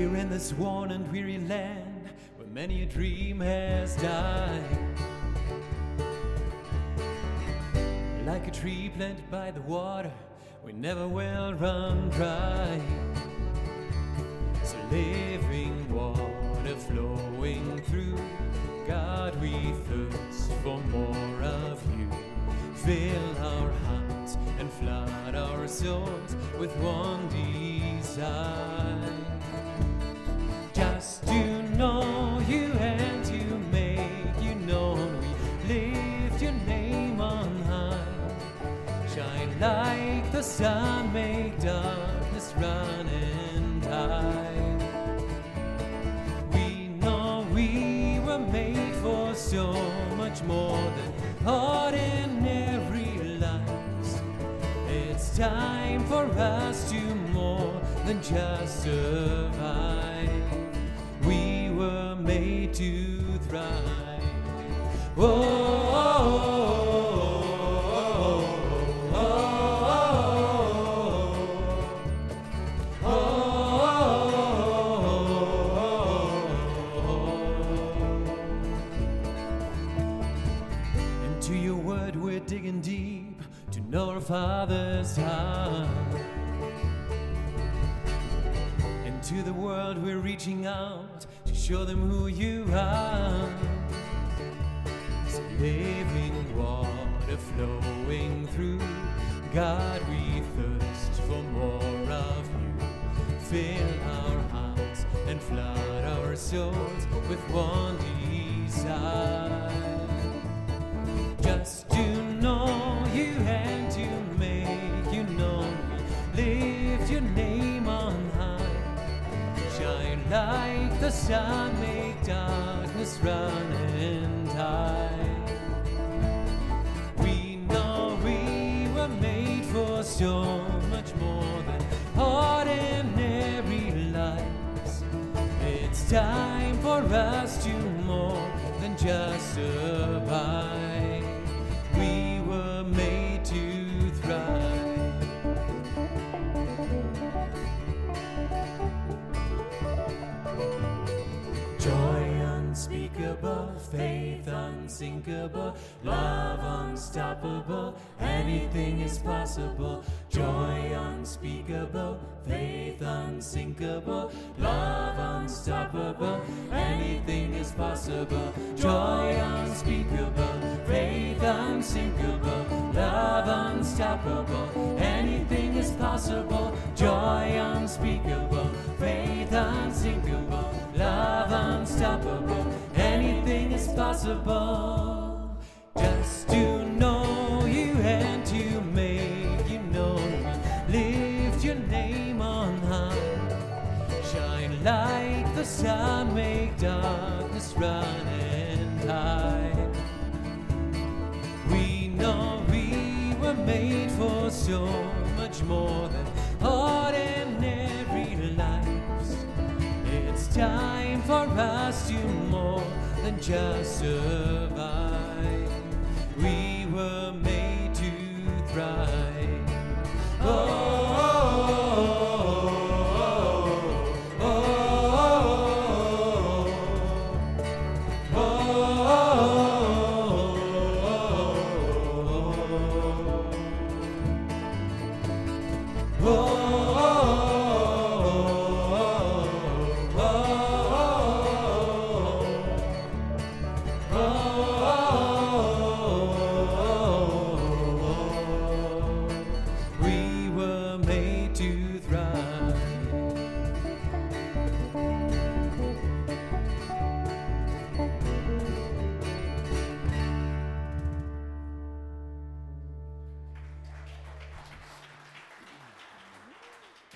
in this worn and weary land where many a dream has died. Like a tree planted by the water, we never will run dry. So living water flowing our with one desire. Just to know you and to make you known, we lift your name on high. Shine like the sun, make darkness run and hide. We know we were made for so Time for us to more than just survive. We were made to thrive. Oh, oh, oh, Into your word we're digging deep to know our Father's heart. And to the world we're reaching out to show them who you are. It's living water flowing through. God, we thirst for more of you. Fill our hearts and flood our souls with one desire. Just to like the sun, make darkness run and hide. We know we were made for so much more than ordinary lives. It's time for us to more than just survive. Faith unsinkable, love unstoppable, anything is possible. Joy unspeakable, faith unsinkable, love unstoppable, anything is possible. Joy unspeakable, faith unsinkable, love unstoppable, anything is possible. Joy unspeakable, Just to know you and to make you known, lift your name on high. Shine like the sun, make darkness run and hide. We know we were made for so much more than ordinary lives. It's time for us to just survive.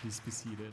Please be seated.